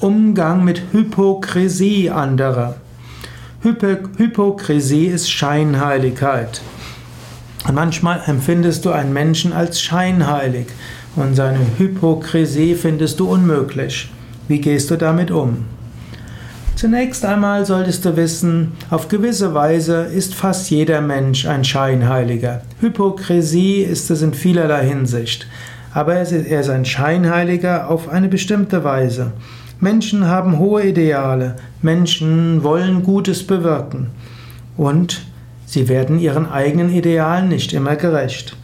Umgang mit Hypokrisie anderer. Hypokrisie ist Scheinheiligkeit. Manchmal empfindest du einen Menschen als scheinheilig und seine Hypokrisie findest du unmöglich. Wie gehst du damit um? Zunächst einmal solltest du wissen, auf gewisse Weise ist fast jeder Mensch ein Scheinheiliger. Hypokrisie ist es in vielerlei Hinsicht, aber er ist ein Scheinheiliger auf eine bestimmte Weise. Menschen haben hohe Ideale, Menschen wollen Gutes bewirken und sie werden ihren eigenen Idealen nicht immer gerecht.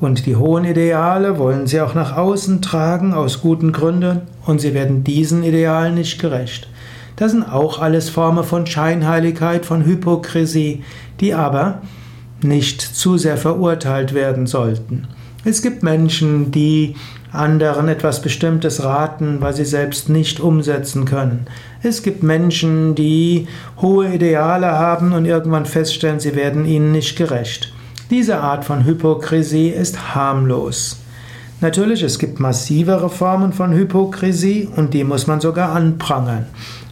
Und die hohen Ideale wollen sie auch nach außen tragen aus guten Gründen und sie werden diesen Idealen nicht gerecht. Das sind auch alles Formen von Scheinheiligkeit, von Hypokrisie, die aber nicht zu sehr verurteilt werden sollten. Es gibt Menschen, die anderen etwas Bestimmtes raten, weil sie selbst nicht umsetzen können. Es gibt Menschen, die hohe Ideale haben und irgendwann feststellen, sie werden ihnen nicht gerecht. Diese Art von Hypokrisie ist harmlos. Natürlich, es gibt massivere Formen von Hypokrisie und die muss man sogar anprangern.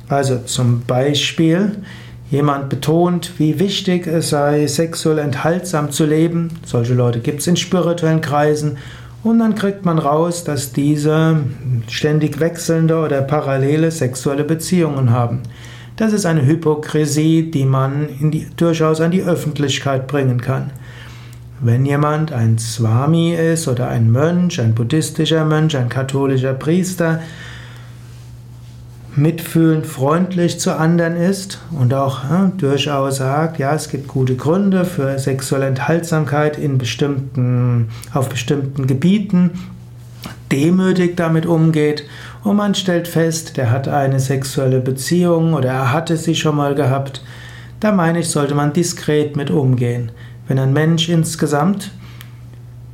Also zum Beispiel, jemand betont, wie wichtig es sei, sexuell enthaltsam zu leben. Solche Leute gibt es in spirituellen Kreisen und dann kriegt man raus, dass diese ständig wechselnde oder parallele sexuelle Beziehungen haben. Das ist eine Hypokrisie, die man die, durchaus an die Öffentlichkeit bringen kann. Wenn jemand ein Swami ist oder ein Mönch, ein buddhistischer Mönch, ein katholischer Priester, mitfühlend, freundlich zu anderen ist und auch ja, durchaus sagt, ja, es gibt gute Gründe für sexuelle Enthaltsamkeit in bestimmten, auf bestimmten Gebieten, demütig damit umgeht und man stellt fest, der hat eine sexuelle Beziehung oder er hatte sie schon mal gehabt, da meine ich, sollte man diskret mit umgehen. Wenn ein Mensch insgesamt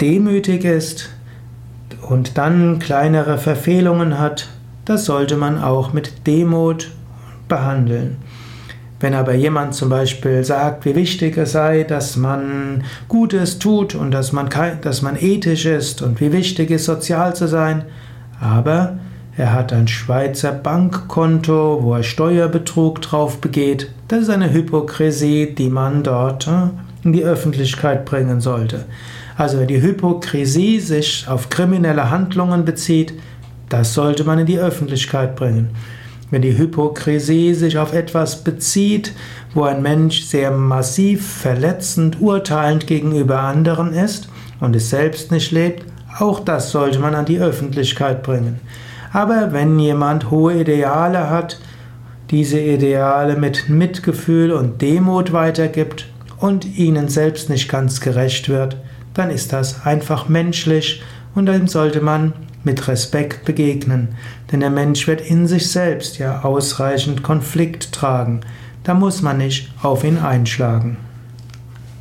demütig ist und dann kleinere Verfehlungen hat, das sollte man auch mit Demut behandeln. Wenn aber jemand zum Beispiel sagt, wie wichtig es sei, dass man Gutes tut und dass man, dass man ethisch ist und wie wichtig es sozial zu sein, aber er hat ein Schweizer Bankkonto, wo er Steuerbetrug drauf begeht, das ist eine Hypokrisie, die man dort äh, in die Öffentlichkeit bringen sollte. Also wenn die Hypokrisie sich auf kriminelle Handlungen bezieht, das sollte man in die Öffentlichkeit bringen. Wenn die Hypokrisie sich auf etwas bezieht, wo ein Mensch sehr massiv verletzend, urteilend gegenüber anderen ist und es selbst nicht lebt, auch das sollte man an die Öffentlichkeit bringen. Aber wenn jemand hohe Ideale hat, diese Ideale mit Mitgefühl und Demut weitergibt und ihnen selbst nicht ganz gerecht wird, dann ist das einfach menschlich und dem sollte man mit Respekt begegnen, denn der Mensch wird in sich selbst ja ausreichend Konflikt tragen. Da muss man nicht auf ihn einschlagen.